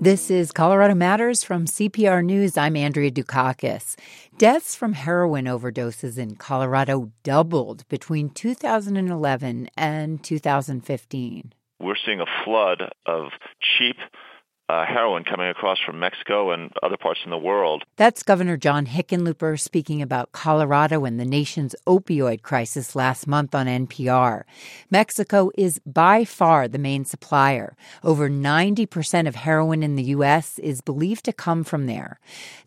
This is Colorado Matters from CPR News. I'm Andrea Dukakis. Deaths from heroin overdoses in Colorado doubled between 2011 and 2015. We're seeing a flood of cheap uh, heroin coming across from Mexico and other parts in the world. That's Governor John Hickenlooper speaking about Colorado and the nation's opioid crisis last month on NPR. Mexico is by far the main supplier. Over 90% of heroin in the U.S. is believed to come from there.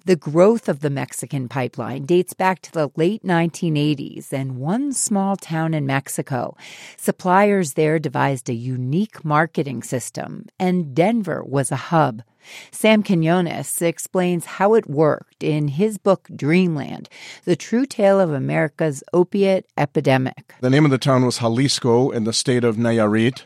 The growth of the Mexican pipeline dates back to the late 1980s and one small town in Mexico. Suppliers there devised a unique marketing system, and Denver was a hub. Sam Quinones explains how it worked in his book Dreamland, The True Tale of America's Opiate Epidemic. The name of the town was Xalisco in the state of Nayarit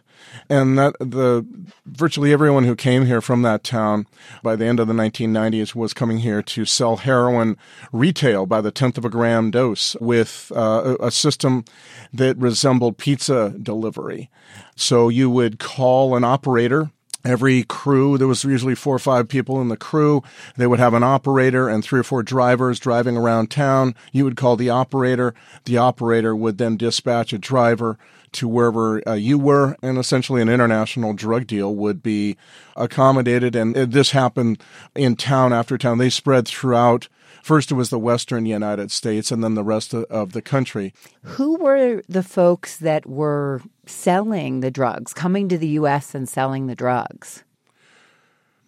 and that the virtually everyone who came here from that town by the end of the 1990s was coming here to sell heroin retail by the tenth of a gram dose with uh, a system that resembled pizza delivery. So you would call an operator every crew there was usually four or five people in the crew. They would have an operator and three or four drivers driving around town. You would call the operator. The operator would then dispatch a driver to wherever uh, you were, and essentially an international drug deal would be accommodated. And this happened in town after town. They spread throughout. First, it was the western United States, and then the rest of the country. Who were the folks that were selling the drugs, coming to the U.S. and selling the drugs?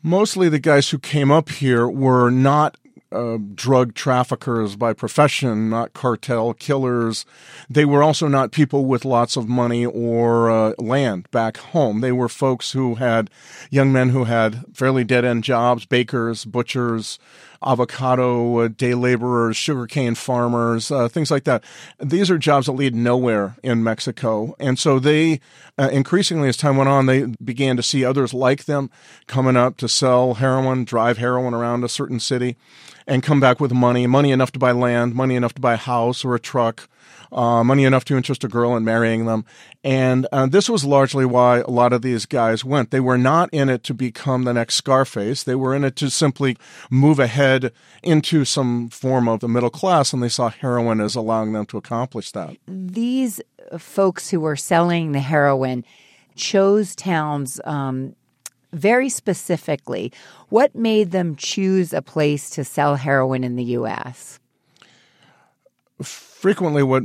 Mostly the guys who came up here were not uh, drug traffickers by profession, not cartel killers. They were also not people with lots of money or uh, land back home. They were folks who had young men who had fairly dead end jobs, bakers, butchers, avocado uh, day laborers, sugarcane farmers, uh, things like that. These are jobs that lead nowhere in Mexico. And so they, uh, increasingly as time went on, they began to see others like them coming up to sell heroin, drive heroin around a certain city, and come back with money, money enough to buy land, money enough to buy a house or a truck uh, money enough to interest a girl in marrying them. And uh, this was largely why a lot of these guys went. They were not in it to become the next Scarface. They were in it to simply move ahead into some form of the middle class, and they saw heroin as allowing them to accomplish that. These folks who were selling the heroin chose towns um, very specifically. What made them choose a place to sell heroin in the U.S.? Frequently what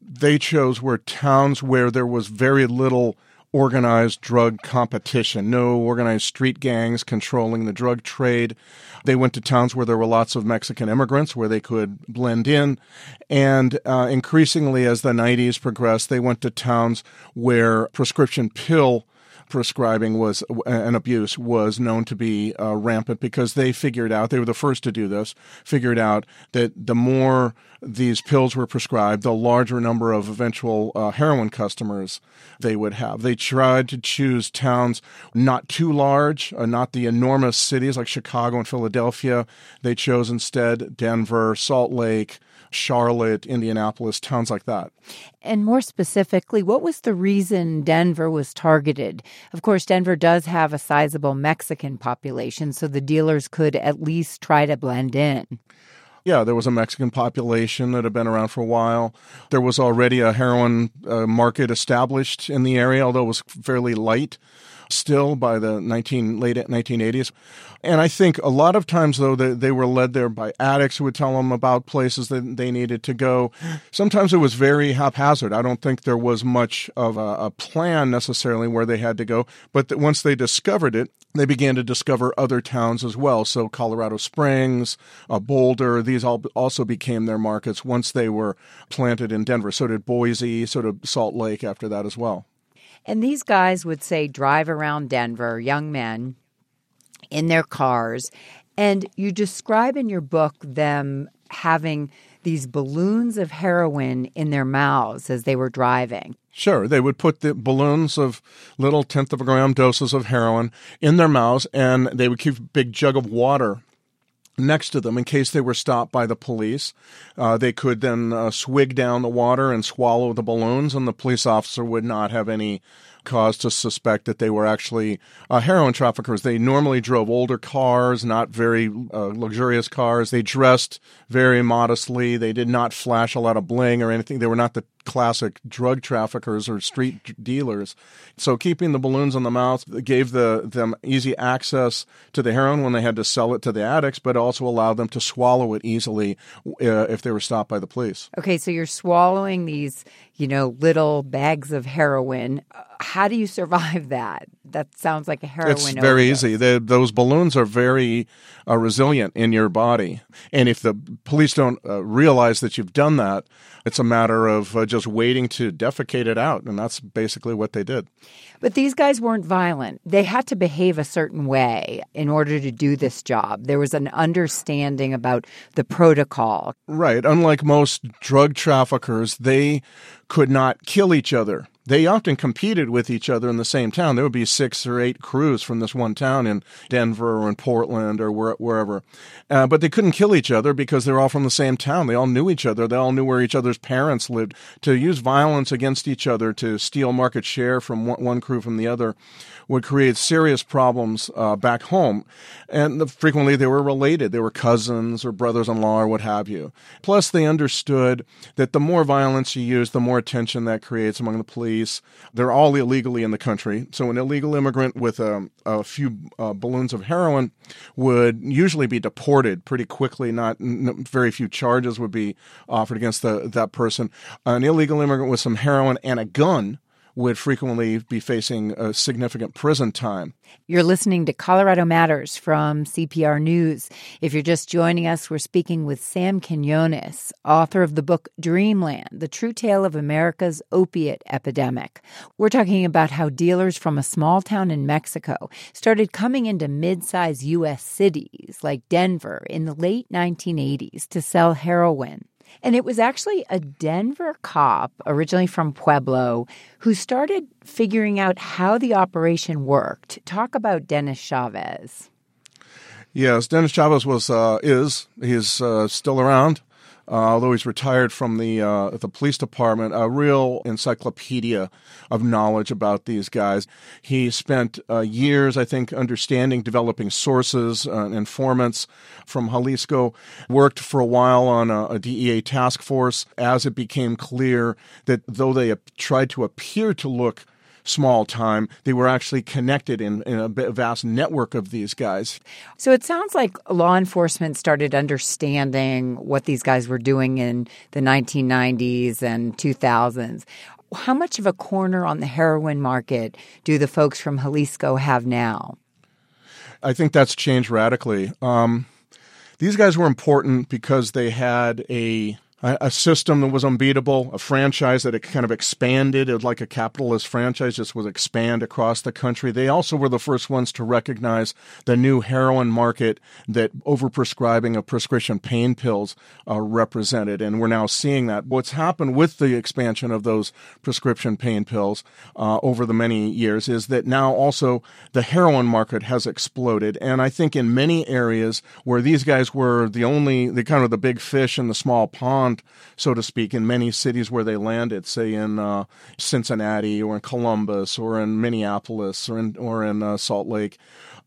they chose were towns where there was very little organized drug competition, no organized street gangs controlling the drug trade. They went to towns where there were lots of Mexican immigrants where they could blend in. And uh, increasingly, as the 90s progressed, they went to towns where prescription pill prescribing was an abuse was known to be uh, rampant because they figured out they were the first to do this figured out that the more these pills were prescribed the larger number of eventual uh, heroin customers they would have. They tried to choose towns not too large uh, not the enormous cities like chicago and philadelphia. They chose instead denver salt lake Charlotte, Indianapolis, towns like that. And more specifically, what was the reason Denver was targeted? Of course, Denver does have a sizable Mexican population, so the dealers could at least try to blend in. Yeah, there was a Mexican population that had been around for a while. There was already a heroin uh, market established in the area, although it was fairly light still by the 19 late 1980s. And I think a lot of times, though, they, they were led there by addicts who would tell them about places that they needed to go. Sometimes it was very haphazard. I don't think there was much of a, a plan necessarily where they had to go. But once they discovered it, they began to discover other towns as well. So Colorado Springs, uh, Boulder, these all also became their markets once they were planted in Denver. So did Boise, so did Salt Lake after that as well. And these guys would say drive around Denver, young men in their cars. And you describe in your book them having these balloons of heroin in their mouths as they were driving. Sure, they would put the balloons of little tenth of a gram doses of heroin in their mouths, and they would keep a big jug of water next to them in case they were stopped by the police. Uh, they could then uh, swig down the water and swallow the balloons, and the police officer would not have any cause to suspect that they were actually uh, heroin traffickers. They normally drove older cars, not very uh, luxurious cars. They dressed very modestly. They did not flash a lot of bling or anything. They were not the classic drug traffickers or street dealers. So keeping the balloons on the mouth gave the, them easy access to the heroin when they had to sell it to the addicts, but also allowed them to swallow it easily uh, if they were stopped by the police. Okay, so you're swallowing these, you know, little bags of heroin. How do you survive that? That sounds like a heroin. It's very easy. The, those balloons are very uh, resilient in your body, and if the police don't uh, realize that you've done that, it's a matter of uh, just waiting to defecate it out, and that's basically what they did. But these guys weren't violent. They had to behave a certain way in order to do this job. There was an understanding about the protocol. Right. Unlike most drug traffickers, they could not kill each other. They often competed with each other in the same town. There would be six or eight crews from this one town in Denver or in Portland or where, wherever. Uh, but they couldn't kill each other because they're all from the same town. They all knew each other. They all knew where each other's parents lived. To use violence against each other to steal market share from one, one crew from the other would create serious problems uh, back home. And the, frequently they were related. They were cousins or brothers in law or what have you. Plus, they understood that the more violence you use, the more attention that creates among the police. They're all illegally in the country. So, an illegal immigrant with a, a few uh, balloons of heroin would usually be deported pretty quickly. Not n- very few charges would be offered against the, that person. An illegal immigrant with some heroin and a gun would frequently be facing a significant prison time. You're listening to Colorado Matters from CPR News. If you're just joining us, we're speaking with Sam Quinones, author of the book Dreamland The True Tale of America's Opiate Epidemic. We're talking about how dealers from a small town in Mexico started coming into mid sized U.S. cities like Denver in the late 1980s to sell heroin. And it was actually a Denver cop, originally from Pueblo, who started figuring out how the operation worked. Talk about Dennis Chavez. Yes, Dennis Chavez was uh, is he's uh, still around. Uh, although he's retired from the uh, the police department, a real encyclopedia of knowledge about these guys. He spent uh, years, I think, understanding, developing sources, uh, informants from Xalisco. Worked for a while on a, a, DEA task force as it became clear that though they tried to appear to look small time. They were actually connected in, in a vast network of these guys. So it sounds like law enforcement started understanding what these guys were doing in the 1990s and 2000s. How much of a corner on the heroin market do the folks from Xalisco have now? I think that's changed radically. Um, these guys were important because they had a a system that was unbeatable, a franchise that it kind of expanded, it like a capitalist franchise, just was expand across the country. They also were the first ones to recognize the new heroin market that overprescribing of prescription pain pills uh, represented, and we're now seeing that. What's happened with the expansion of those prescription pain pills uh, over the many years is that now also the heroin market has exploded, and I think in many areas where these guys were the only, the kind of the big fish in the small pond so to speak, in many cities where they landed, say in uh, Cincinnati or in Columbus or in Minneapolis or in or in uh, Salt Lake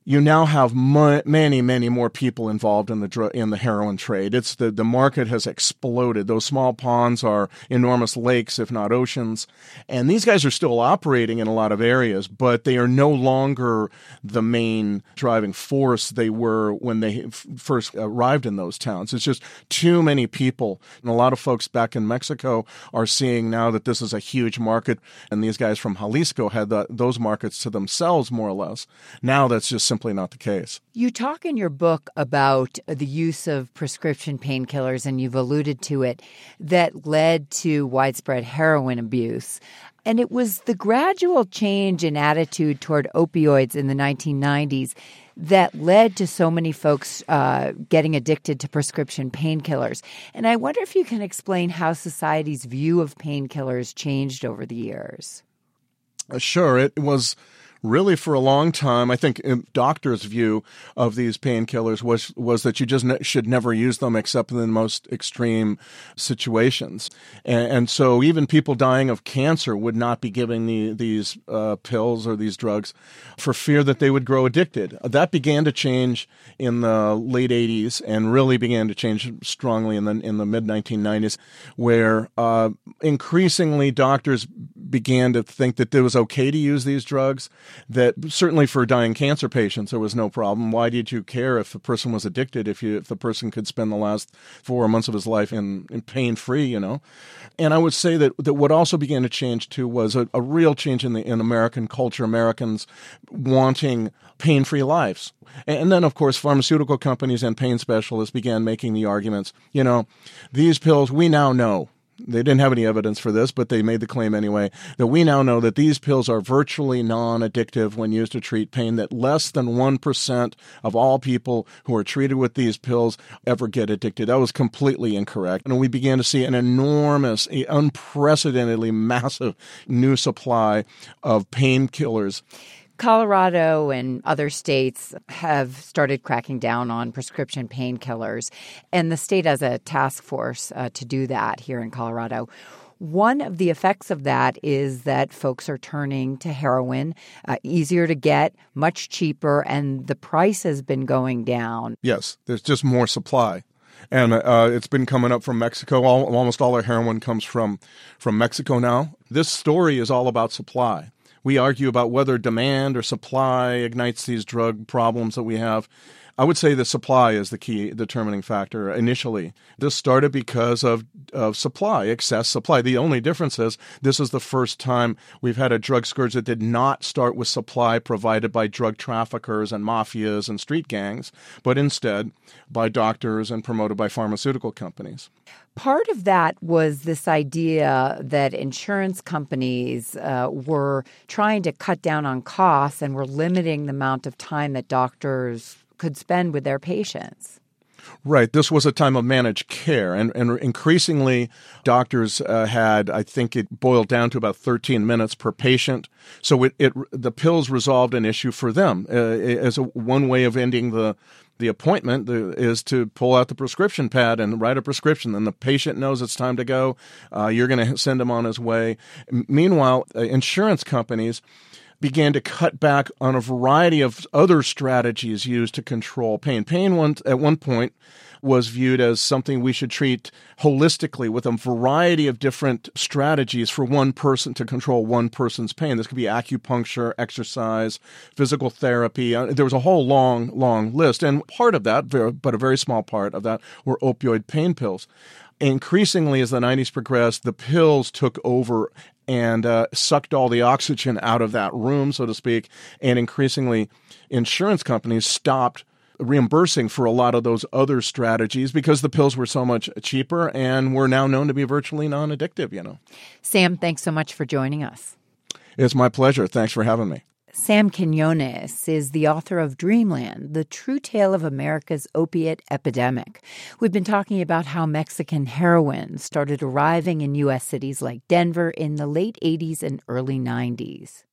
you now have many, many more people involved in the dr- in the heroin trade. It's the the market has exploded. Those small ponds are enormous lakes, if not oceans, and these guys are still operating in a lot of areas, but they are no longer the main driving force they were when they f- first arrived in those towns. It's just too many people, and a lot of folks back in Mexico are seeing now that this is a huge market, and these guys from Xalisco had the, those markets to themselves more or less. Now that's just simply not the case. You talk in your book about the use of prescription painkillers, and you've alluded to it, that led to widespread heroin abuse. And it was the gradual change in attitude toward opioids in the 1990s that led to so many folks uh, getting addicted to prescription painkillers. And I wonder if you can explain how society's view of painkillers changed over the years. Uh, sure. It was really for a long time, I think doctors' view of these painkillers was was that you just ne- should never use them except in the most extreme situations, and, and, so even people dying of cancer would not be giving the, these uh, pills or these drugs for fear that they would grow addicted. That began to change in the late '80s and really began to change strongly in the in the mid 1990s, where uh, increasingly doctors began to think that it was okay to use these drugs. That certainly for dying cancer patients there was no problem. Why did you care if the person was addicted if you if the person could spend the last four months of his life in, in pain free? You know, and I would say that that what also began to change too was a, a real change in the in American culture. Americans wanting pain free lives. And then, of course, pharmaceutical companies and pain specialists began making the arguments you know, these pills, we now know they didn't have any evidence for this, but they made the claim anyway that we now know that these pills are virtually non addictive when used to treat pain, that less than 1% of all people who are treated with these pills ever get addicted. That was completely incorrect. And we began to see an enormous, unprecedentedly massive new supply of painkillers. Colorado and other states have started cracking down on prescription painkillers, and the state has a task force uh, to do that here in Colorado. One of the effects of that is that folks are turning to heroin, uh, easier to get, much cheaper, and the price has been going down. Yes, there's just more supply and uh, it's been coming up from Mexico. All, almost all our heroin comes from from Mexico now. This story is all about supply we argue about whether demand or supply ignites these drug problems that we have. I would say the supply is the key determining factor initially. This started because of, of supply, excess supply. The only difference is this is the first time we've had a drug scourge that did not start with supply provided by drug traffickers and mafias and street gangs, but instead by doctors and promoted by pharmaceutical companies. Part of that was this idea that insurance companies uh, were trying to cut down on costs and were limiting the amount of time that doctors could spend with their patients. Right. This was a time of managed care, and, and increasingly, doctors uh, had, I think it boiled down to about 13 minutes per patient. So it, it the pills resolved an issue for them uh, as a, one way of ending the the appointment is to pull out the prescription pad and write a prescription. Then the patient knows it's time to go. Uh, you're going to send him on his way. Meanwhile, uh, insurance companies began to cut back on a variety of other strategies used to control pain. Pain one, at one point was viewed as something we should treat holistically with a variety of different strategies for one person to control one person's pain. This could be acupuncture, exercise, physical therapy. Uh, there was a whole long, long list. And part of that, but a very small part of that, were opioid pain pills increasingly as the 90s progressed the pills took over and uh, sucked all the oxygen out of that room so to speak and increasingly insurance companies stopped reimbursing for a lot of those other strategies because the pills were so much cheaper and were now known to be virtually non addictive, you know. Sam, thanks so much for joining us. It's my pleasure. Thanks for having me. Sam Quinones is the author of Dreamland, the true tale of America's opiate epidemic. We've been talking about how Mexican heroin started arriving in U.S. cities like Denver in the late 80s and early 90s.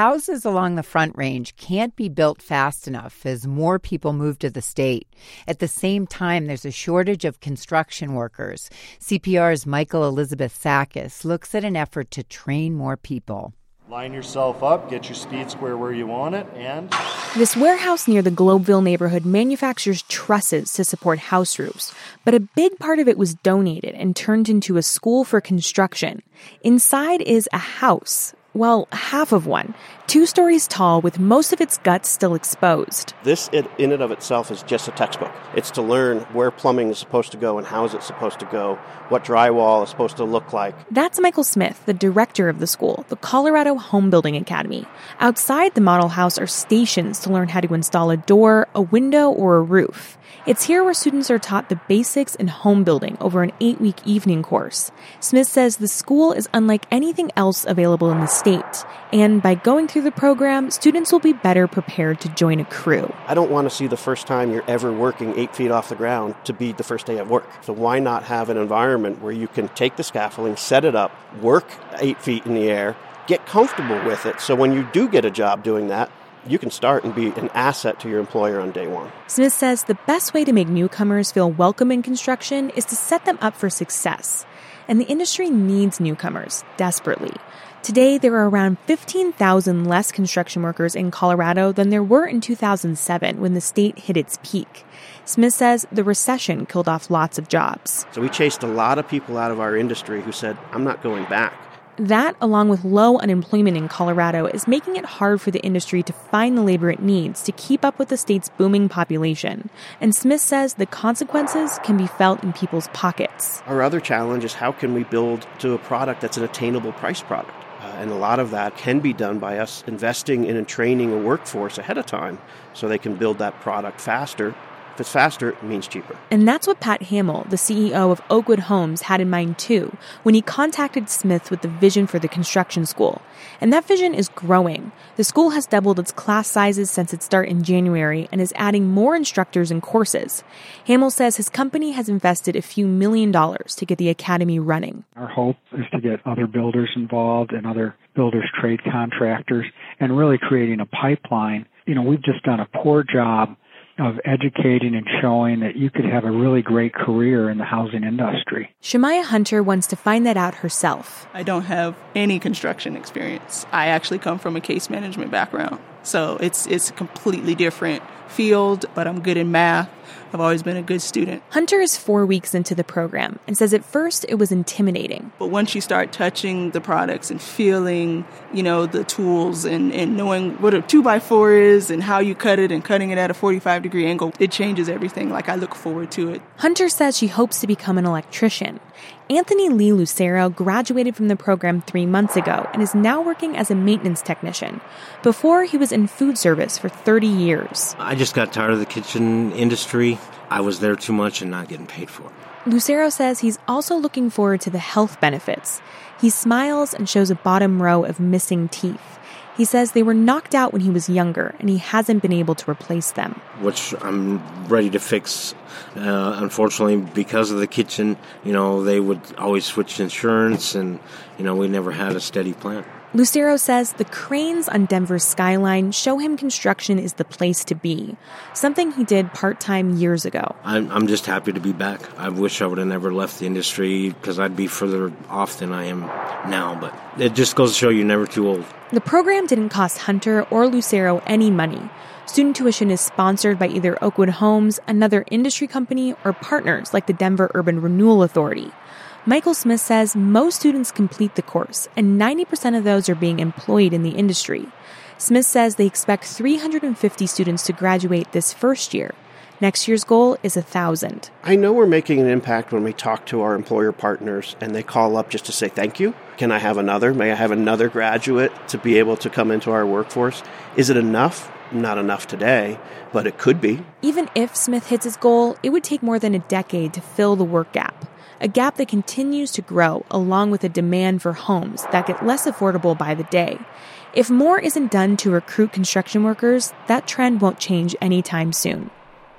Houses along the Front Range can't be built fast enough as more people move to the state. At the same time, there's a shortage of construction workers. CPR's Michael Elizabeth Sakas looks at an effort to train more people. Line yourself up, get your speed square where you want it, and. This warehouse near the Globeville neighborhood manufactures trusses to support house roofs, but a big part of it was donated and turned into a school for construction. Inside is a house, well, half of one, two stories tall with most of its guts still exposed. This, in and of itself, is just a textbook. It's to learn where plumbing is supposed to go and how is it supposed to go, what drywall is supposed to look like. That's Michael Smith, the director of the school, the Colorado Home Building Academy. Outside the model house are stations to learn how to install a door, a window, or a roof. It's here where students are taught the basics in home building over an eight week evening course. Smith says the school is unlike anything else available in the state. And by going through the program, students will be better prepared to join a crew. I don't want to see the first time you're ever working eight feet off the ground to be the first day of work. So why not have an environment where you can take the scaffolding, set it up, work eight feet in the air, get comfortable with it. So when you do get a job doing that, you can start and be an asset to your employer on day one. Smith says the best way to make newcomers feel welcome in construction is to set them up for success. And the industry needs newcomers desperately. Today, there are around 15,000 less construction workers in Colorado than there were in 2007 when the state hit its peak. Smith says the recession killed off lots of jobs. So we chased a lot of people out of our industry who said, I'm not going back. That, along with low unemployment in Colorado, is making it hard for the industry to find the labor it needs to keep up with the state's booming population. And Smith says the consequences can be felt in people's pockets. Our other challenge is how can we build to a product that's an attainable price product? And a lot of that can be done by us investing in and training a workforce ahead of time so they can build that product faster if it's faster, it means cheaper. And that's what Pat Hamill, the CEO of Oakwood Homes, had in mind too when he contacted Smith with the vision for the construction school. And that vision is growing. The school has doubled its class sizes since its start in January and is adding more instructors and courses. Hamill says his company has invested a few million dollars to get the academy running. Our hope is to get other builders involved and other builders trade contractors and really creating a pipeline. You know, we've just done a poor job of educating and showing that you could have a really great career in the housing industry. Shemaya Hunter wants to find that out herself. I don't have any construction experience. I actually come from a case management background. So it's it's a completely different field, but I'm good in math. I've always been a good student. Hunter is four weeks into the program and says at first it was intimidating. But once you start touching the products and feeling, you know, the tools and, and knowing what a two by four is and how you cut it and cutting it at a 45 degree angle, it changes everything. Like I look forward to it. Hunter says she hopes to become an electrician. Anthony Lee Lucero graduated from the program three months ago and is now working as a maintenance technician. Before, he was in food service for 30 years. I just got tired of the kitchen industry. I was there too much and not getting paid for it. Lucero says he's also looking forward to the health benefits. He smiles and shows a bottom row of missing teeth. He says they were knocked out when he was younger and he hasn't been able to replace them. Which I'm ready to fix. Uh, unfortunately, because of the kitchen, you know, they would always switch insurance and, you know, we never had a steady plant. Lucero says the cranes on Denver's skyline show him construction is the place to be, something he did part time years ago. I'm, I'm just happy to be back. I wish I would have never left the industry because I'd be further off than I am now, but it just goes to show you're never too old. The program didn't cost Hunter or Lucero any money. Student tuition is sponsored by either Oakwood Homes, another industry company, or partners like the Denver Urban Renewal Authority. Michael Smith says most students complete the course, and 90% of those are being employed in the industry. Smith says they expect 350 students to graduate this first year. Next year's goal is a thousand. I know we're making an impact when we talk to our employer partners and they call up just to say thank you. Can I have another? May I have another graduate to be able to come into our workforce? Is it enough? Not enough today, but it could be. Even if Smith hits his goal, it would take more than a decade to fill the work gap a gap that continues to grow along with a demand for homes that get less affordable by the day. If more isn't done to recruit construction workers, that trend won't change anytime soon.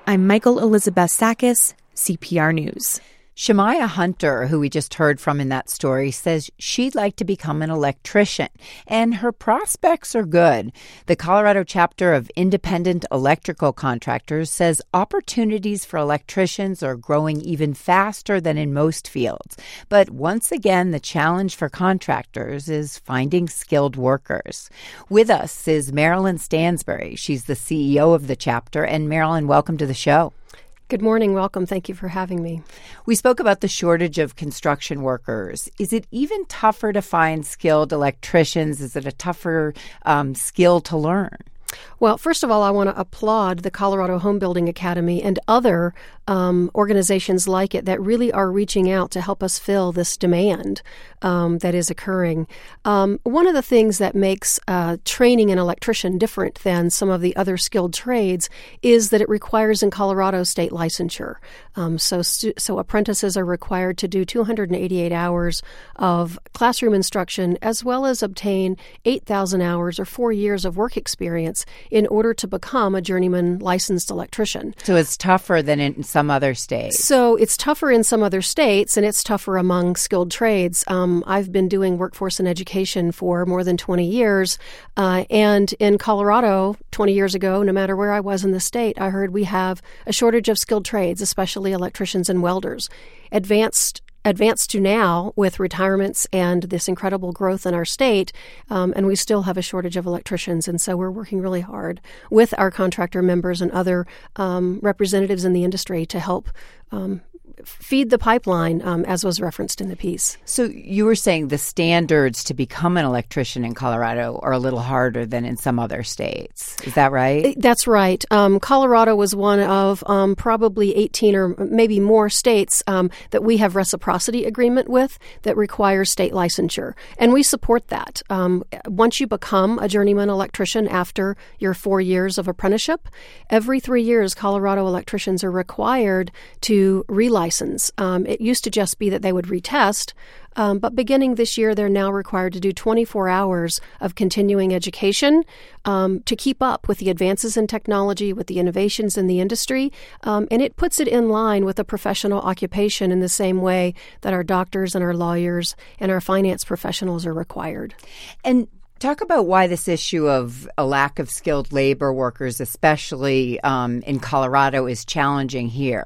I'm Michael Elizabeth Sakas, CPR News. Shemaya Hunter, who we just heard from in that story, says she'd like to become an electrician, and her prospects are good. The Colorado chapter of Independent Electrical Contractors says opportunities for electricians are growing even faster than in most fields. But once again, the challenge for contractors is finding skilled workers. With us is Marilyn Stansbury. She's the CEO of the chapter. And Marilyn, welcome to the show. Good morning. Welcome. Thank you for having me. We spoke about the shortage of construction workers. Is it even tougher to find skilled electricians? Is it a tougher um, skill to learn? Well, first of all, I want to applaud the Colorado Home Building Academy and other um, organizations like it that really are reaching out to help us fill this demand um, that is occurring. Um, one of the things that makes uh, training an electrician different than some of the other skilled trades is that it requires in Colorado state licensure. Um, so, so apprentices are required to do 288 hours of classroom instruction as well as obtain 8,000 hours or four years of work experience in order to become a journeyman licensed electrician. So it's tougher than in some other states. So it's tougher in some other states, and it's tougher among skilled trades. Um, I've been doing workforce and education for more than 20 years, uh, and in Colorado, 20 years ago, no matter where I was in the state, I heard we have a shortage of skilled trades, especially electricians and welders. Advanced advanced to now with retirements and this incredible growth in our state, um, and we still have a shortage of electricians. And so we're working really hard with our contractor members and other um, representatives in the industry to help um, feed the pipeline, um, as was referenced in the piece. So you were saying the standards to become an electrician in Colorado are a little harder than in some other states. Is that right? That's right. Um, Colorado was one of um, probably 18 or maybe more states um, that we have reciprocity agreement with that requires state licensure, and we support that. Um, once you become a journeyman electrician after your four years of apprenticeship, every three years, Colorado electricians are required to relicense license. Um, it used to just be that they would retest, um, but beginning this year, they're now required to do 24 hours of continuing education um, to keep up with the advances in technology, with the innovations in the industry, um, and it puts it in line with a professional occupation in the same way that our doctors and our lawyers and our finance professionals are required. And Talk about why this issue of a lack of skilled labor workers, especially um, in Colorado, is challenging here.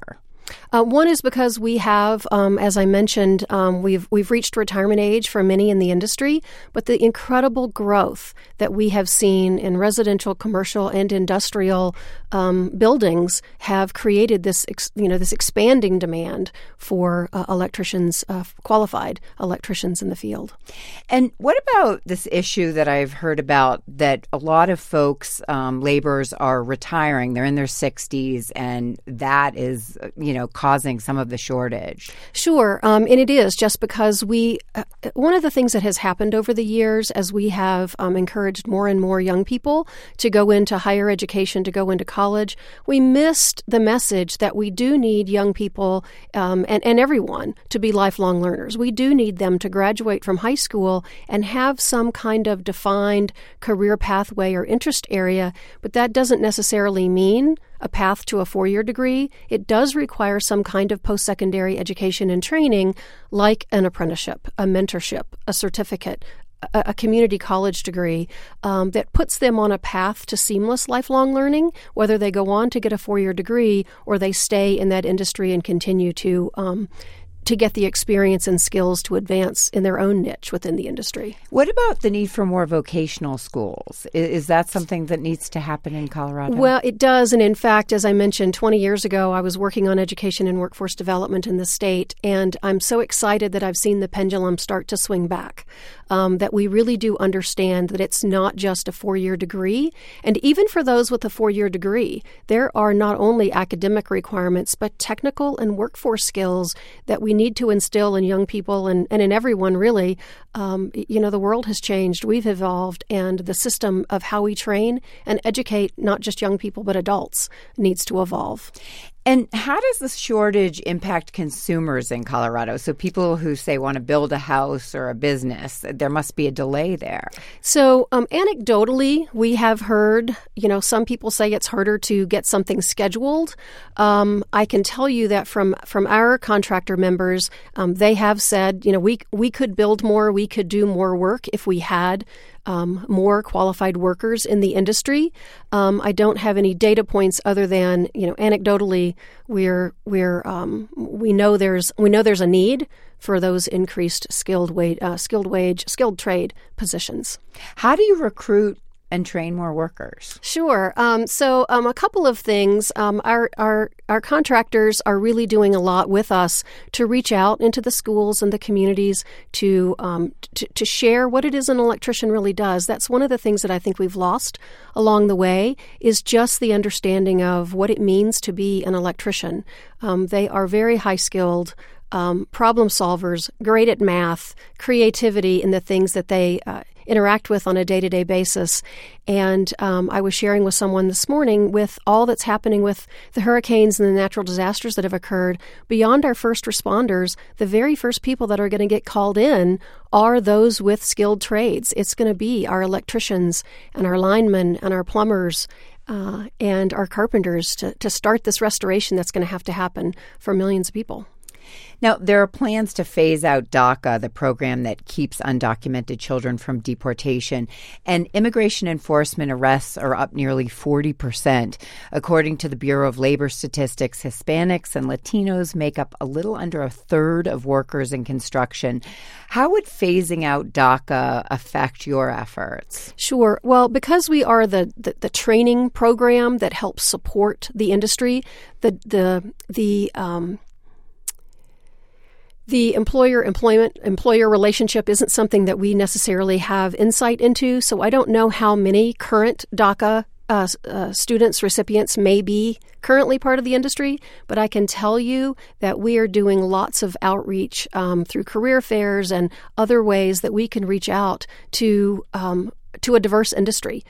Uh, one is because we have, um, as I mentioned, um, we've we've reached retirement age for many in the industry, but the incredible growth that we have seen in residential, commercial, and industrial um, buildings have created this, ex, you know, this expanding demand for uh, electricians, uh, qualified electricians in the field. And what about this issue that I've heard about that a lot of folks, um, laborers, are retiring? They're in their sixties, and that is, you know, causing some of the shortage. Sure, um, and it is just because we. Uh, one of the things that has happened over the years, as we have um, encouraged more and more young people to go into higher education, to go into college, we missed the message that we do need young people um, and, and everyone to be lifelong learners. We do need them to graduate from high school and have some kind of defined career pathway or interest area, but that doesn't necessarily mean a path to a four year degree, it does require some kind of post secondary education and training, like an apprenticeship, a mentorship, a certificate, a, a community college degree um, that puts them on a path to seamless lifelong learning, whether they go on to get a four year degree or they stay in that industry and continue to um, to get the experience and skills to advance in their own niche within the industry. What about the need for more vocational schools? Is, that something that needs to happen in Colorado? Well, it does. And in fact, as I mentioned, 20 years ago, I was working on education and workforce development in the state. And I'm so excited that I've seen the pendulum start to swing back. Um, that we really do understand that it's not just a four year degree. And even for those with a four year degree, there are not only academic requirements, but technical and workforce skills that we need to instill in young people and, and in everyone, really. Um, you know, the world has changed, we've evolved, and the system of how we train and educate not just young people but adults needs to evolve. And how does the shortage impact consumers in Colorado? So, people who say want to build a house or a business, there must be a delay there. So, um, anecdotally, we have heard, you know, some people say it's harder to get something scheduled. Um, I can tell you that from from our contractor members, um, they have said, you know, we we could build more, we could do more work if we had um, more qualified workers in the industry. Um, I don't have any data points other than you know anecdotally we're we're um, we know there's we know there's a need for those increased skilled wage uh, skilled wage skilled trade positions. How do you recruit and train more workers? Sure. Um, so, um, a couple of things. Um, our, our, our contractors are really doing a lot with us to reach out into the schools and the communities to, um, to, to share what it is an electrician really does. That's one of the things that I think we've lost along the way is just the understanding of what it means to be an electrician. Um, they are very high skilled. Um, problem solvers, great at math, creativity in the things that they uh, interact with on a day to day basis. And um, I was sharing with someone this morning with all that's happening with the hurricanes and the natural disasters that have occurred. Beyond our first responders, the very first people that are going to get called in are those with skilled trades. It's going to be our electricians and our linemen and our plumbers uh, and our carpenters to, to start this restoration that's going to have to happen for millions of people. Now, there are plans to phase out DACA, the program that keeps undocumented children from deportation, and immigration enforcement arrests are up nearly 40%. According to the Bureau of Labor Statistics, Hispanics and Latinos make up a little under a third of workers in construction. How would phasing out DACA affect your efforts? Sure. Well, because we are the, the, the training program that helps support the industry, the the the um, the employer employment employer relationship isn't something that we necessarily have insight into, so I don't know how many current DACA uh, uh, students, recipients may be currently part of the industry, but I can tell you that we are doing lots of outreach um, through career fairs and other ways that we can reach out to um, to a diverse industry.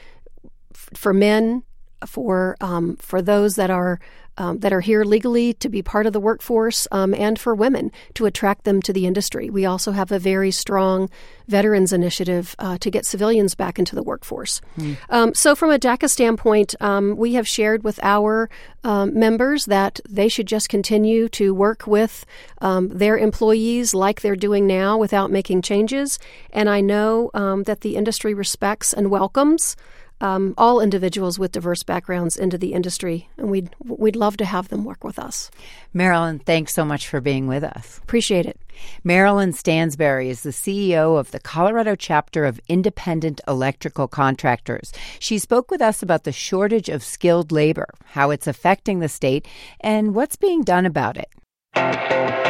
For men, for um, for those that are um, that are here legally to be part of the workforce um, and for women to attract them to the industry. We also have a very strong veterans initiative uh, to get civilians back into the workforce. Mm. Um, so, from a DACA standpoint, um, we have shared with our um, members that they should just continue to work with um, their employees like they're doing now without making changes. And I know that the industry respects and welcomes um, all individuals with diverse backgrounds into the industry, and we'd we'd love to have them work with us. Marilyn, thanks so much for being with us. Appreciate it. Marilyn Stansberry is the CEO of the Colorado chapter of Independent Electrical Contractors. She spoke with us about the shortage of skilled labor, how it's affecting the state, and what's being done about it.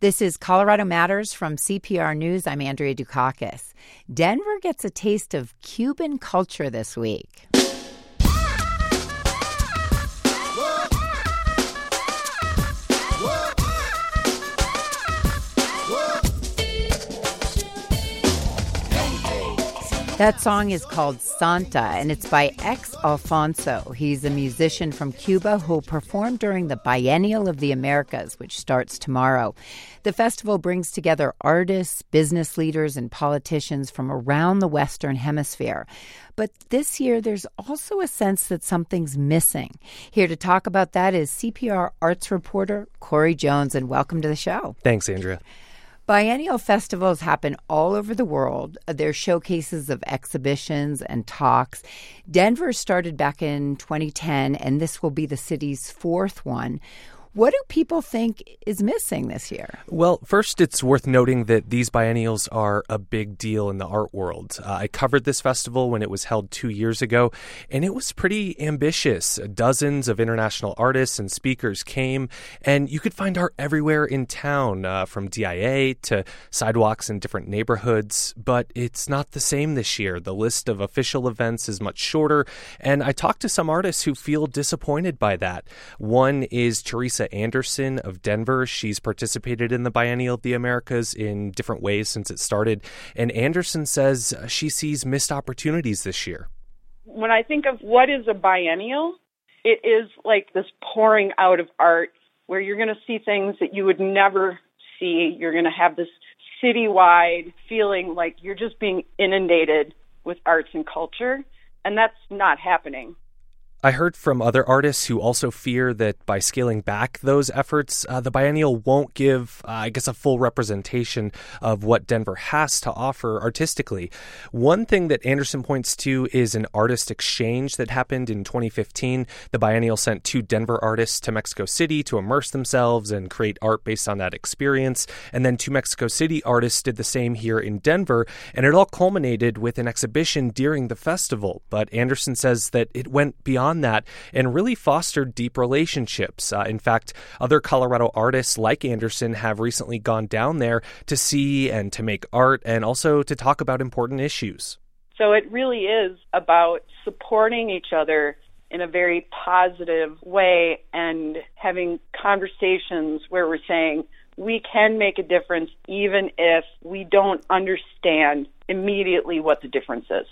This is Colorado Matters from CPR News. I'm Andrea Dukakis. Denver gets a taste of Cuban culture this week. That song is called Santa, and it's by X Alfonso. He's a musician from Cuba who will perform during the Biennial of the Americas, which starts tomorrow. The festival brings together artists, business leaders, and politicians from around the Western Hemisphere. But this year, there's also a sense that something's missing. Here to talk about that is CPR arts reporter Corey Jones, and welcome to the show. Thanks, Andrea. Biennial festivals happen all over the world. They're showcases of exhibitions and talks. Denver started back in 2010, and this will be the city's fourth one. What do people think is missing this year? Well, first, it's worth noting that these biennials are a big deal in the art world. Uh, I covered this festival when it was held two years ago, and it was pretty ambitious. Dozens of international artists and speakers came, and you could find art everywhere in town, uh, from DIA to sidewalks in different neighborhoods. But it's not the same this year. The list of official events is much shorter, and I talked to some artists who feel disappointed by that. One is Teresa Anderson of Denver. She's participated in the Biennial of the Americas in different ways since it started. And Anderson says uh, she sees missed opportunities this year. When I think of what is a biennial, it is like this pouring out of art where you're going to see things that you would never see. You're going to have this citywide feeling like you're just being inundated with arts and culture. And that's not happening I heard from other artists who also fear that by scaling back those efforts, uh, the biennial won't give, uh, I guess, a full representation of what Denver has to offer artistically. One thing that Anderson points to is an artist exchange that happened in 2015. The biennial sent two Denver artists to Mexico City to immerse themselves and create art based on that experience. And then two Mexico City artists did the same here in Denver. And it all culminated with an exhibition during the festival. But Anderson says that it went beyond that and really fostered deep relationships. Uh, in fact, other Colorado artists like Anderson have recently gone down there to see and to make art and also to talk about important issues. So it really is about supporting each other in a very positive way and having conversations where we're saying we can make a difference even if we don't understand immediately what the difference is.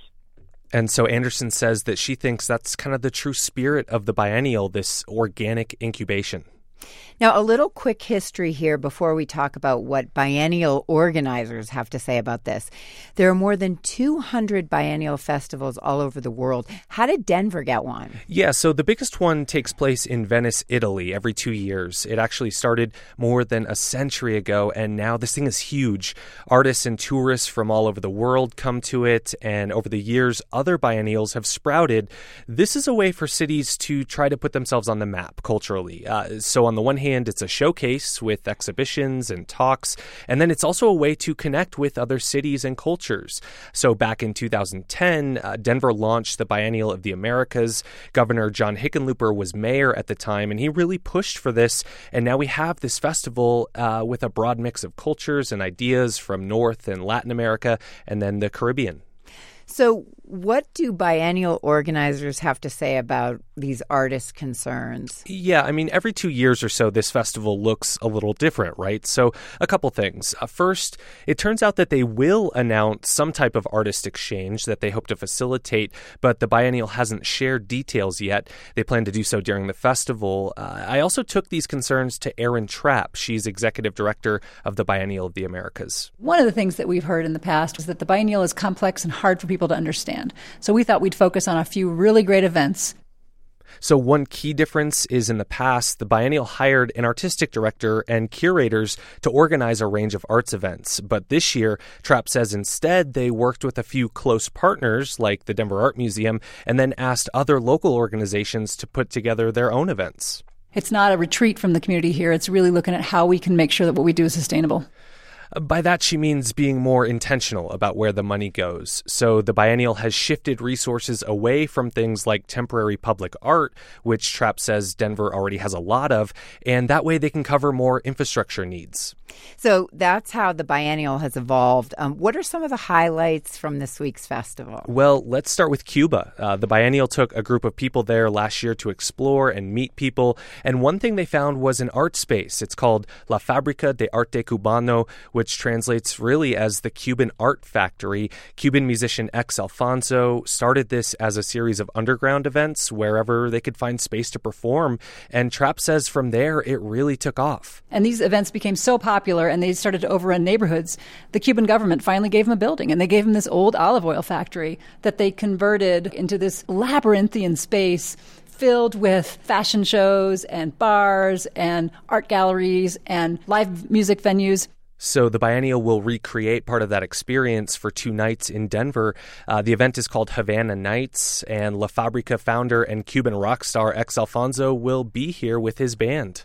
And so Anderson says that she thinks that's kind of the true spirit of the biennial, this organic incubation. Now, a little quick history here before we talk about what biennial organizers have to say about this. There are more than 200 biennial festivals all over the world. How did Denver get one? Yeah, so the biggest one takes place in Venice, Italy, every two years. It actually started more than a century ago, and now this thing is huge. Artists and tourists from all over the world come to it, and over the years, other biennials have sprouted. This is a way for cities to try to put themselves on the map culturally. Uh, so, on the one hand, it's a showcase with exhibitions and talks, and then it's also a way to connect with other cities and cultures. So back in 2010, uh, Denver launched the Biennial of the Americas. Governor John Hickenlooper was mayor at the time, and he really pushed for this. And now we have this festival uh, with a broad mix of cultures and ideas from North and Latin America, and then the Caribbean. So, what do biennial organizers have to say about these artist concerns? Yeah, I mean, every two years or so, this festival looks a little different, right? So, a couple things. Uh, first, it turns out that they will announce some type of artist exchange that they hope to facilitate, but the biennial hasn't shared details yet. They plan to do so during the festival. Uh, I also took these concerns to Erin Trapp. She's executive director of the Biennial of the Americas. One of the things that we've heard in the past is that the biennial is complex and hard for people to understand So we thought we'd focus on a few really great events so, one key difference is in the past, the biennial hired an artistic director and curators to organize a range of arts events. But this year, Trapp says instead they worked with a few close partners like the Denver Art Museum and then asked other local organizations to put together their own events. It's not a retreat from the community here. It's really looking at how we can make sure that what we do is sustainable. By that, she means being more intentional about where the money goes. So the biennial has shifted resources away from things like temporary public art, which Trapp says Denver already has a lot of, and that way they can cover more infrastructure needs. So that's how the biennial has evolved. Um, what are some of the highlights from this week's festival? Well, let's start with Cuba. Uh, the biennial took a group of people there last year to explore and meet people, and one thing they found was an art space. It's called La Fábrica de Arte Cubano, which translates really as the Cuban Art Factory. Cuban musician X Alfonso started this as a series of underground events wherever they could find space to perform, and Trapp says from there it really took off. And these events became so popular and they started to overrun neighborhoods, the Cuban government finally gave them a building and they gave them this old olive oil factory that they converted into this labyrinthian space filled with fashion shows and bars and art galleries and live music venues. So the biennial will recreate part of that experience for two nights in Denver. Uh, the event is called Havana Nights, and La Fabrica founder and Cuban rock star X Alfonso will be here with his band.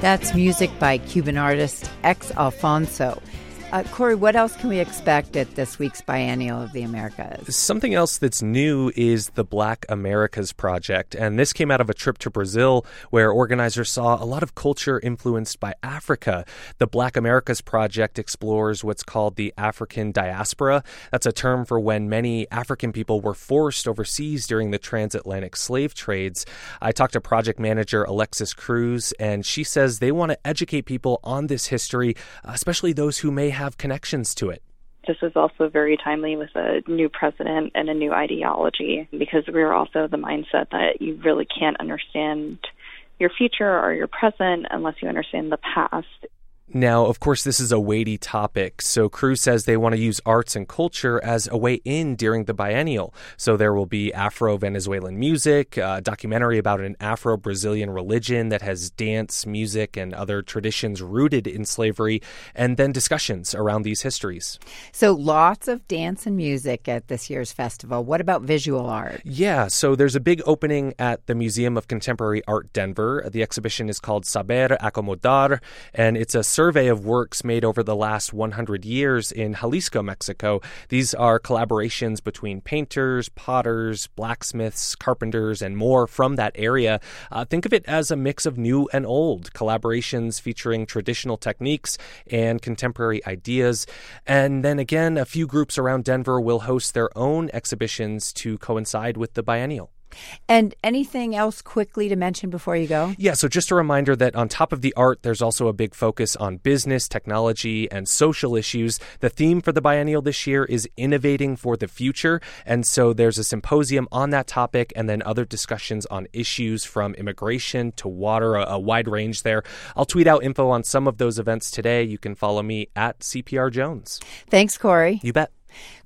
That's music by Cuban artist X Alfonso. Uh, Corey, what else can we expect at this week's Biennial of the Americas? Something else that's new is the Black Americas Project. And this came out of a trip to Brazil where organizers saw a lot of culture influenced by Africa. The Black Americas Project explores what's called the African diaspora. That's a term for when many African people were forced overseas during the transatlantic slave trades. I talked to project manager Alexis Cruz, and she says they want to educate people on this history, especially those who may have have connections to it. This is also very timely with a new president and a new ideology because we're also the mindset that you really can't understand your future or your present unless you understand the past. Now, of course, this is a weighty topic, so Cruz says they want to use arts and culture as a way in during the biennial. So there will be Afro Venezuelan music, a documentary about an Afro Brazilian religion that has dance, music, and other traditions rooted in slavery, and then discussions around these histories. So lots of dance and music at this year's festival. What about visual art? Yeah, so there's a big opening at the Museum of Contemporary Art Denver. The exhibition is called Saber Acomodar, and it's a survey of works made over the last 100 years in Xalisco, Mexico. These are collaborations between painters, potters, blacksmiths, carpenters, and more from that area. Uh, think of it as a mix of new and old collaborations featuring traditional techniques and contemporary ideas. And then again, a few groups around Denver will host their own exhibitions to coincide with the biennial. And anything else quickly to mention before you go? Yeah, so just a reminder that on top of the art, there's also a big focus on business, technology, and social issues. The theme for the biennial this year is innovating for the future. And so there's a symposium on that topic and then other discussions on issues from immigration to water, a, a wide range there. I'll tweet out info on some of those events today. You can follow me at CPR Jones. Thanks, Corey. You bet.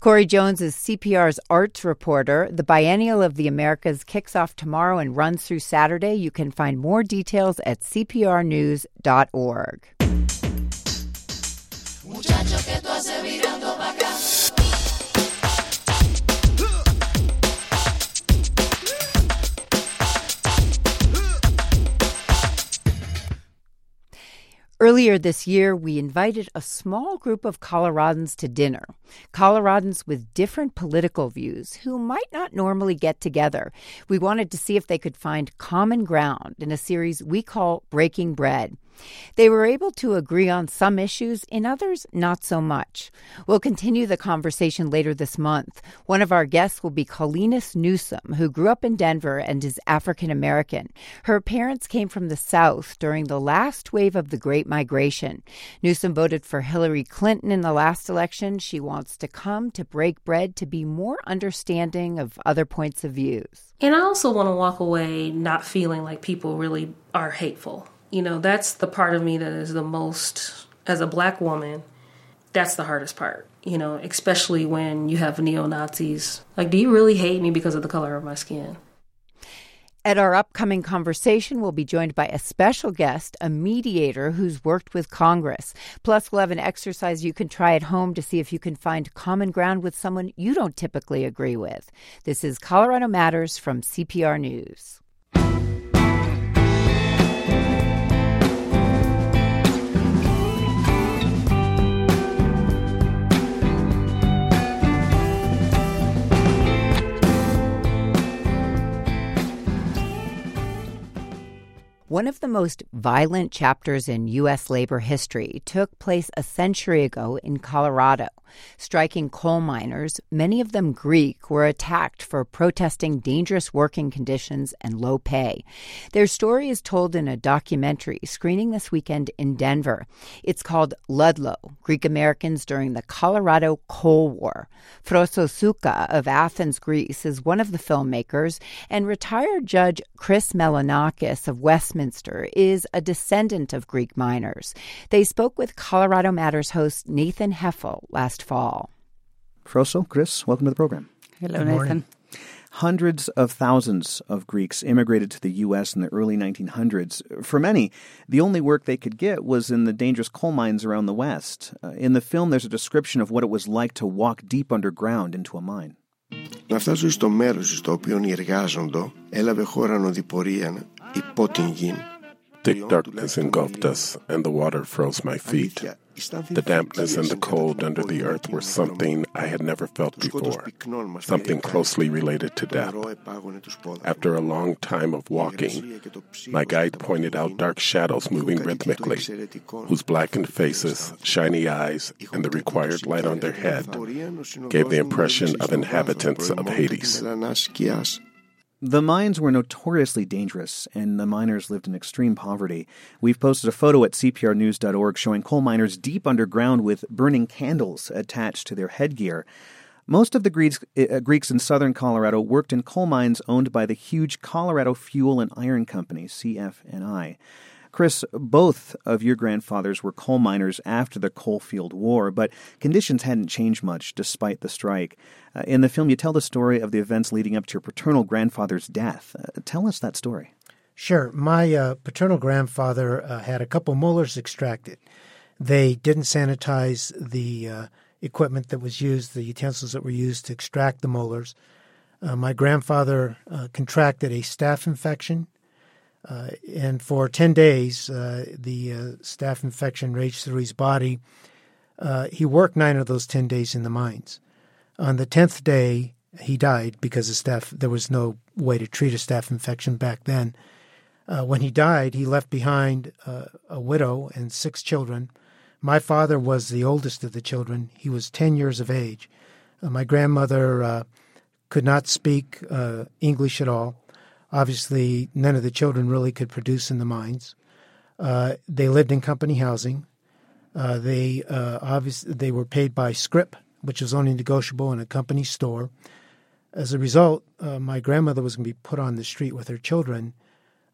Corey Jones is CPR's arts reporter. The Biennial of the Americas kicks off tomorrow and runs through Saturday. You can find more details at cprnews.org. Earlier this year, we invited a small group of Coloradans to dinner. Coloradans with different political views who might not normally get together. We wanted to see if they could find common ground in a series we call Breaking Bread. They were able to agree on some issues, in others, not so much. We'll continue the conversation later this month. One of our guests will be Colinas Newsom, who grew up in Denver and is African American. Her parents came from the South during the last wave of the Great Migration. Newsom voted for Hillary Clinton in the last election. She wants to come to break bread to be more understanding of other points of views. And I also want to walk away not feeling like people really are hateful you know, that's the part of me that is the most, as a black woman, that's the hardest part, you know, especially when you have neo Nazis. Like, do you really hate me because of the color of my skin? At our upcoming conversation, we'll be joined by a special guest, a mediator who's worked with Congress. Plus, we'll have an exercise you can try at home to see if you can find common ground with someone you don't typically agree with. This is Colorado Matters from CPR News. One of the most violent chapters in U.S. labor history took place a century ago in Colorado. Striking coal miners, many of them Greek, were attacked for protesting dangerous working conditions and low pay. Their story is told in a documentary screening this weekend in Denver. It's called Ludlow Greek Americans During the Colorado Coal War. Frosso Souka of Athens, Greece, is one of the filmmakers, and retired Judge Chris Melanakis of Westminster Westminster is a descendant of Greek miners. They spoke with Colorado Matters host Nathan Heffel last fall. Frosso, Chris, welcome to the program. Hello, Nathan. Hundreds of thousands of Greeks immigrated to the U.S. in the early 1900s. For many, the only work they could get was in the dangerous coal mines around the West. Uh, in the film, there's a description of what it was like to walk deep underground into a mine. Να φτάσω στο μέρος στο οποίο εργάζονται, έλαβε χώρα νοδηπορία υπό την γη. Thick darkness engulfed us, and the water froze my feet. The dampness and the cold under the earth were something I had never felt before, something closely related to death. After a long time of walking, my guide pointed out dark shadows moving rhythmically, whose blackened faces, shiny eyes, and the required light on their head gave the impression of inhabitants of Hades. The mines were notoriously dangerous, and the miners lived in extreme poverty. We've posted a photo at cprnews.org showing coal miners deep underground with burning candles attached to their headgear. Most of the Greeks, uh, Greeks in southern Colorado worked in coal mines owned by the huge Colorado Fuel and Iron Company, CF&I. Chris, both of your grandfathers were coal miners after the Coalfield War, but conditions hadn't changed much despite the strike. Uh, in the film, you tell the story of the events leading up to your paternal grandfather's death. Uh, tell us that story. Sure. My uh, paternal grandfather uh, had a couple molars extracted. They didn't sanitize the uh, equipment that was used, the utensils that were used to extract the molars. Uh, my grandfather contracted a staph infection, uh, and for 10 days, uh, the uh, staph infection raged through his body. Uh, he worked nine of those 10 days in the mines. On the 10th day, he died because of staph. There was no way to treat a staph infection back then. when he died, he left behind a widow and six children my father was the oldest of the children. He was 10 years of age. Uh, my grandmother uh, could not speak uh, English at all. Obviously, none of the children really could produce in the mines. Uh, they lived in company housing. Uh, they uh, obviously they were paid by scrip, which was only negotiable in a company store. As a result, my grandmother was going to be put on the street with her children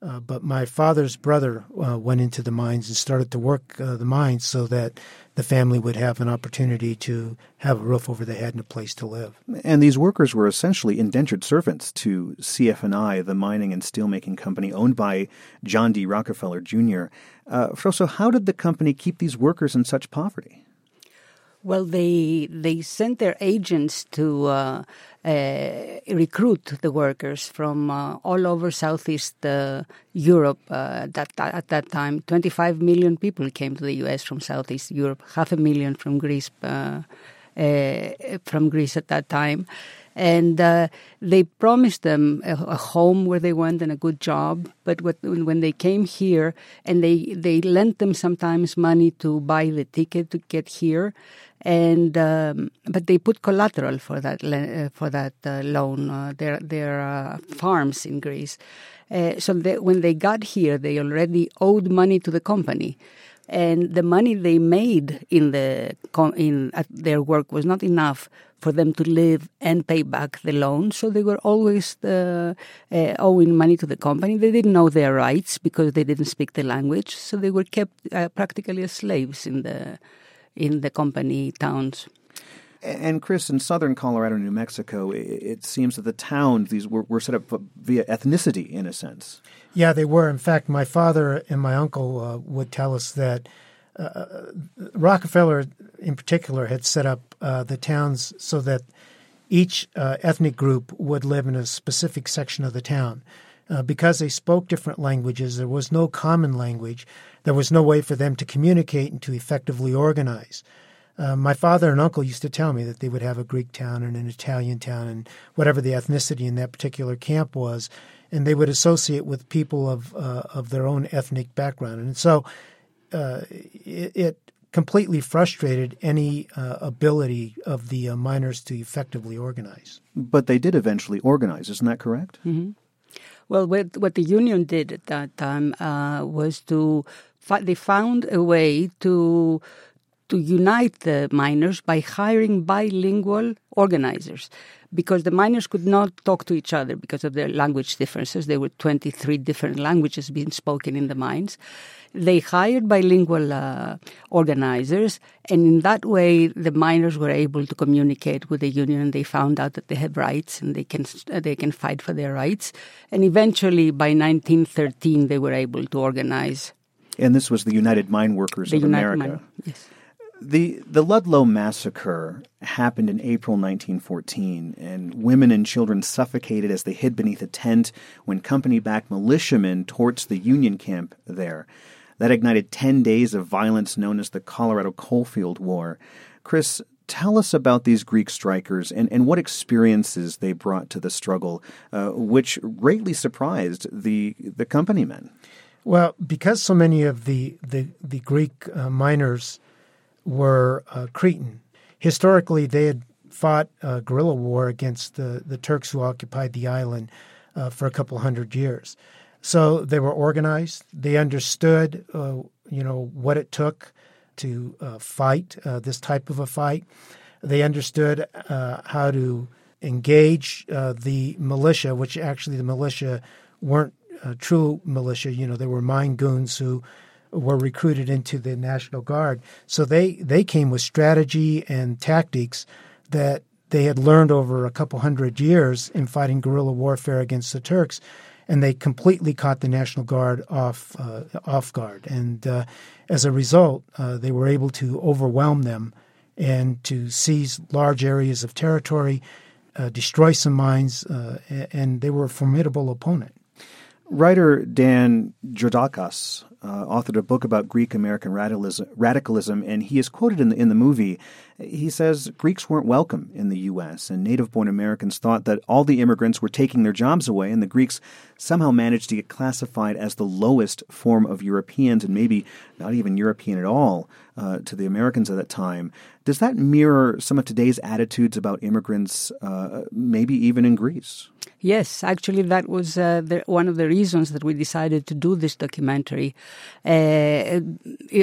uh, but my father's brother uh, went into the mines and started to work uh, the mines so that the family would have an opportunity to have a roof over their head and a place to live. And these workers were essentially indentured servants to CF&I, the mining and steelmaking company owned by John D. Rockefeller Jr. Uh, Froso, how did the company keep these workers in such poverty? Well, they they sent their agents to uh, uh, recruit the workers from uh, all over Southeast uh, Europe. Uh, that, at that time, 25 million people came to the U.S. from Southeast Europe, half a million from Greece. Uh, from Greece at that time, and uh, they promised them a, a, home where they went and a good job. But what, when they came here, and they they lent them sometimes money to buy the ticket to get here, and um, but they put collateral for that uh, for that uh, loan. Uh, their their uh, farms in Greece. Uh, so they, when they got here, they already owed money to the company, and the money they made in the in their work was not enough for them to live and pay back the loan. So they were always uh, uh, owing money to the company. They didn't know their rights because they didn't speak the language. So they were kept uh, practically as slaves in the in the company towns. And Chris, in southern Colorado, New Mexico, it seems that the towns these were, were set up via ethnicity, in a sense. Yeah, they were. In fact, my father and my uncle uh, would tell us that uh, Rockefeller, in particular, had set up uh, the towns so that each uh, ethnic group would live in a specific section of the town. Uh, because they spoke different languages, there was no common language. There was no way for them to communicate and to effectively organize. Uh, my father and uncle used to tell me that they would have a Greek town and an Italian town and whatever the ethnicity in that particular camp was, and they would associate with people of uh, of their own ethnic background. And so uh, it, it, completely frustrated any uh, ability of the uh, miners to effectively organize. But they did eventually organize, isn't that correct? Mm-hmm. Well, what, what the union did at that time uh, was to they found a way to to unite the miners by hiring bilingual organizers because the miners could not talk to each other because of their language differences. There were 23 different languages being spoken in the mines. They hired bilingual uh, organizers, and in that way, the miners were able to communicate with the union. And they found out that they have rights and they can they can fight for their rights. And eventually, by 1913, they were able to organize. And this was the United Mine Workers the of United America. Mine, yes. The the Ludlow massacre happened in April 1914, and women and children suffocated as they hid beneath a tent when company-backed militiamen torched the Union camp there. That ignited 10 days of violence known as the Colorado Coalfield War. Chris, tell us about these Greek strikers and, and what experiences they brought to the struggle, uh, which greatly surprised the, the company men. Well, because so many of the, the, the Greek uh, miners were uh, Cretan, historically they had fought a guerrilla war against the, the Turks who occupied the island uh, for a couple hundred years. So they were organized. They understood, uh, you know, what it took to uh, fight uh, this type of a fight. They understood uh, how to engage uh, the militia, which actually the militia weren't true militia. You know, they were mine goons who were recruited into the National Guard. So they, they came with strategy and tactics that they had learned over a couple hundred years in fighting guerrilla warfare against the Turks, and they completely caught the National Guard off uh, off guard. And uh, as a result, uh, they were able to overwhelm them and to seize large areas of territory, uh, destroy some mines, uh, and they were a formidable opponent. Writer Dan Georgakas uh, authored a book about Greek American radicalism, radicalism, and he is quoted in the, in the movie. He says Greeks weren't welcome in the U.S., and native born Americans thought that all the immigrants were taking their jobs away, and the Greeks somehow managed to get classified as the lowest form of Europeans, and maybe not even European at all uh, to the Americans at that time. Does that mirror some of today's attitudes about immigrants, uh, maybe even in Greece? Yes, actually, that was uh, the, one of the reasons that we decided to do this documentary. Uh,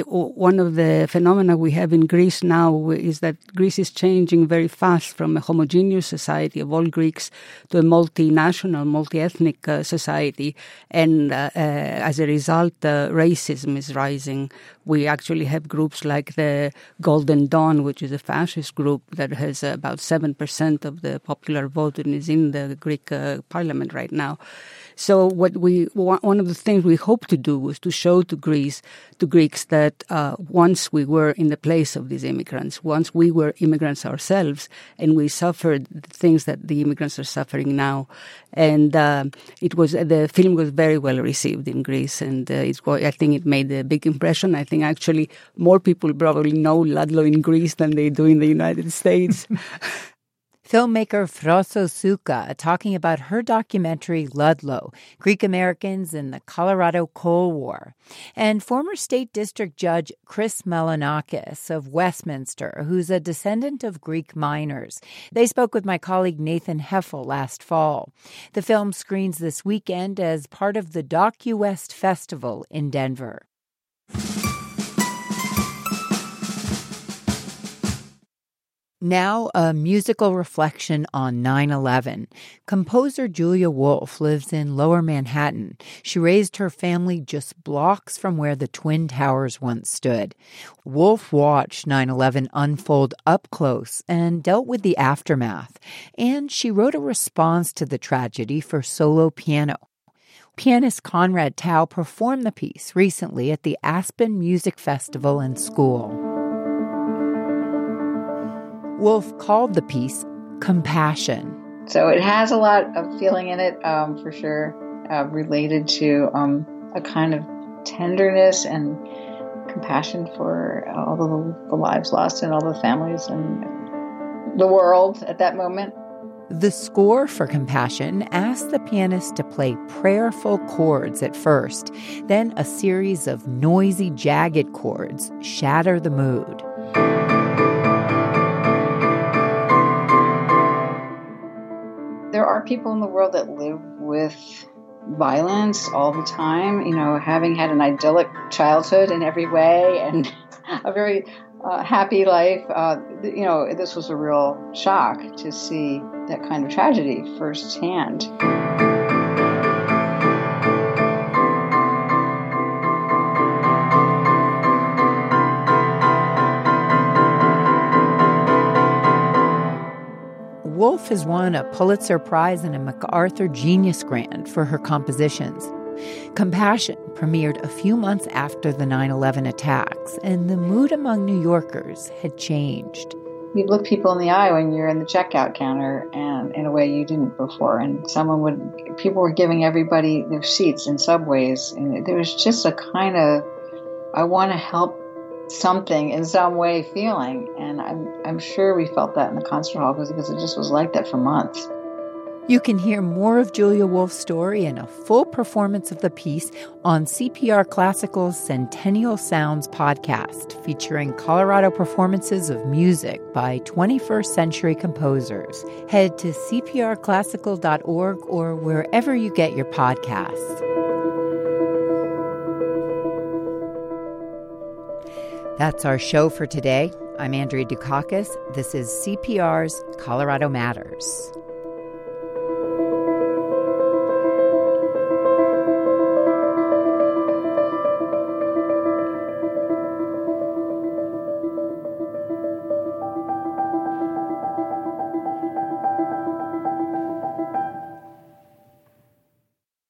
one of the phenomena we have in Greece now is that Greece is changing very fast from a homogeneous society of all Greeks to a multinational, multi-ethnic uh, society, and uh, as a result, racism is rising. We actually have groups like the Golden Dawn, which is a fascist group that has about seven percent of the popular vote and is in the Greek parliament right now. So what we one of the things we hope to do was to show to Greece to Greeks that uh, once we were in the place of these immigrants, once we were immigrants ourselves, and we suffered the things that the immigrants are suffering now, and uh, it was the film was very well received in Greece, and uh, it's I think it made a big impression. I think actually more people probably know Ludlow in Greece than they do in the United States. filmmaker Frosso Suka talking about her documentary Ludlow, Greek Americans in the Colorado Coal War, and former state district judge Chris Melanakis of Westminster, who's a descendant of Greek miners. They spoke with my colleague Nathan Heffel last fall. The film screens this weekend as part of the DocuWest Festival in Denver. Now, a musical reflection on 9 11. Composer Julia Wolfe lives in lower Manhattan. She raised her family just blocks from where the Twin Towers once stood. Wolfe watched 9 11 unfold up close and dealt with the aftermath. And she wrote a response to the tragedy for solo piano. Pianist Conrad Tao performed the piece recently at the Aspen Music Festival and School. Wolfe called the piece Compassion. So it has a lot of feeling in it, um, for sure, uh, related to um, a kind of tenderness and compassion for all the, the lives lost and all the families and the world at that moment. The score for Compassion asks the pianist to play prayerful chords at first, then a series of noisy, jagged chords shatter the mood. There are people in the world that live with violence all the time, you know, having had an idyllic childhood in every way and a very uh, happy life. Uh, you know, this was a real shock to see that kind of tragedy firsthand. Wolfe has won a Pulitzer Prize and a MacArthur Genius Grant for her compositions. Compassion premiered a few months after the 9 11 attacks, and the mood among New Yorkers had changed. You look people in the eye when you're in the checkout counter, and in a way you didn't before. And someone would, people were giving everybody their seats in subways, and there was just a kind of, I want to help something in some way feeling. And I'm, I'm sure we felt that in the concert hall because it just was like that for months. You can hear more of Julia Wolfe's story and a full performance of the piece on CPR Classical's Centennial Sounds podcast, featuring Colorado performances of music by 21st century composers. Head to cprclassical.org or wherever you get your podcasts. That's our show for today. I'm Andrea Dukakis. This is CPR's Colorado Matters.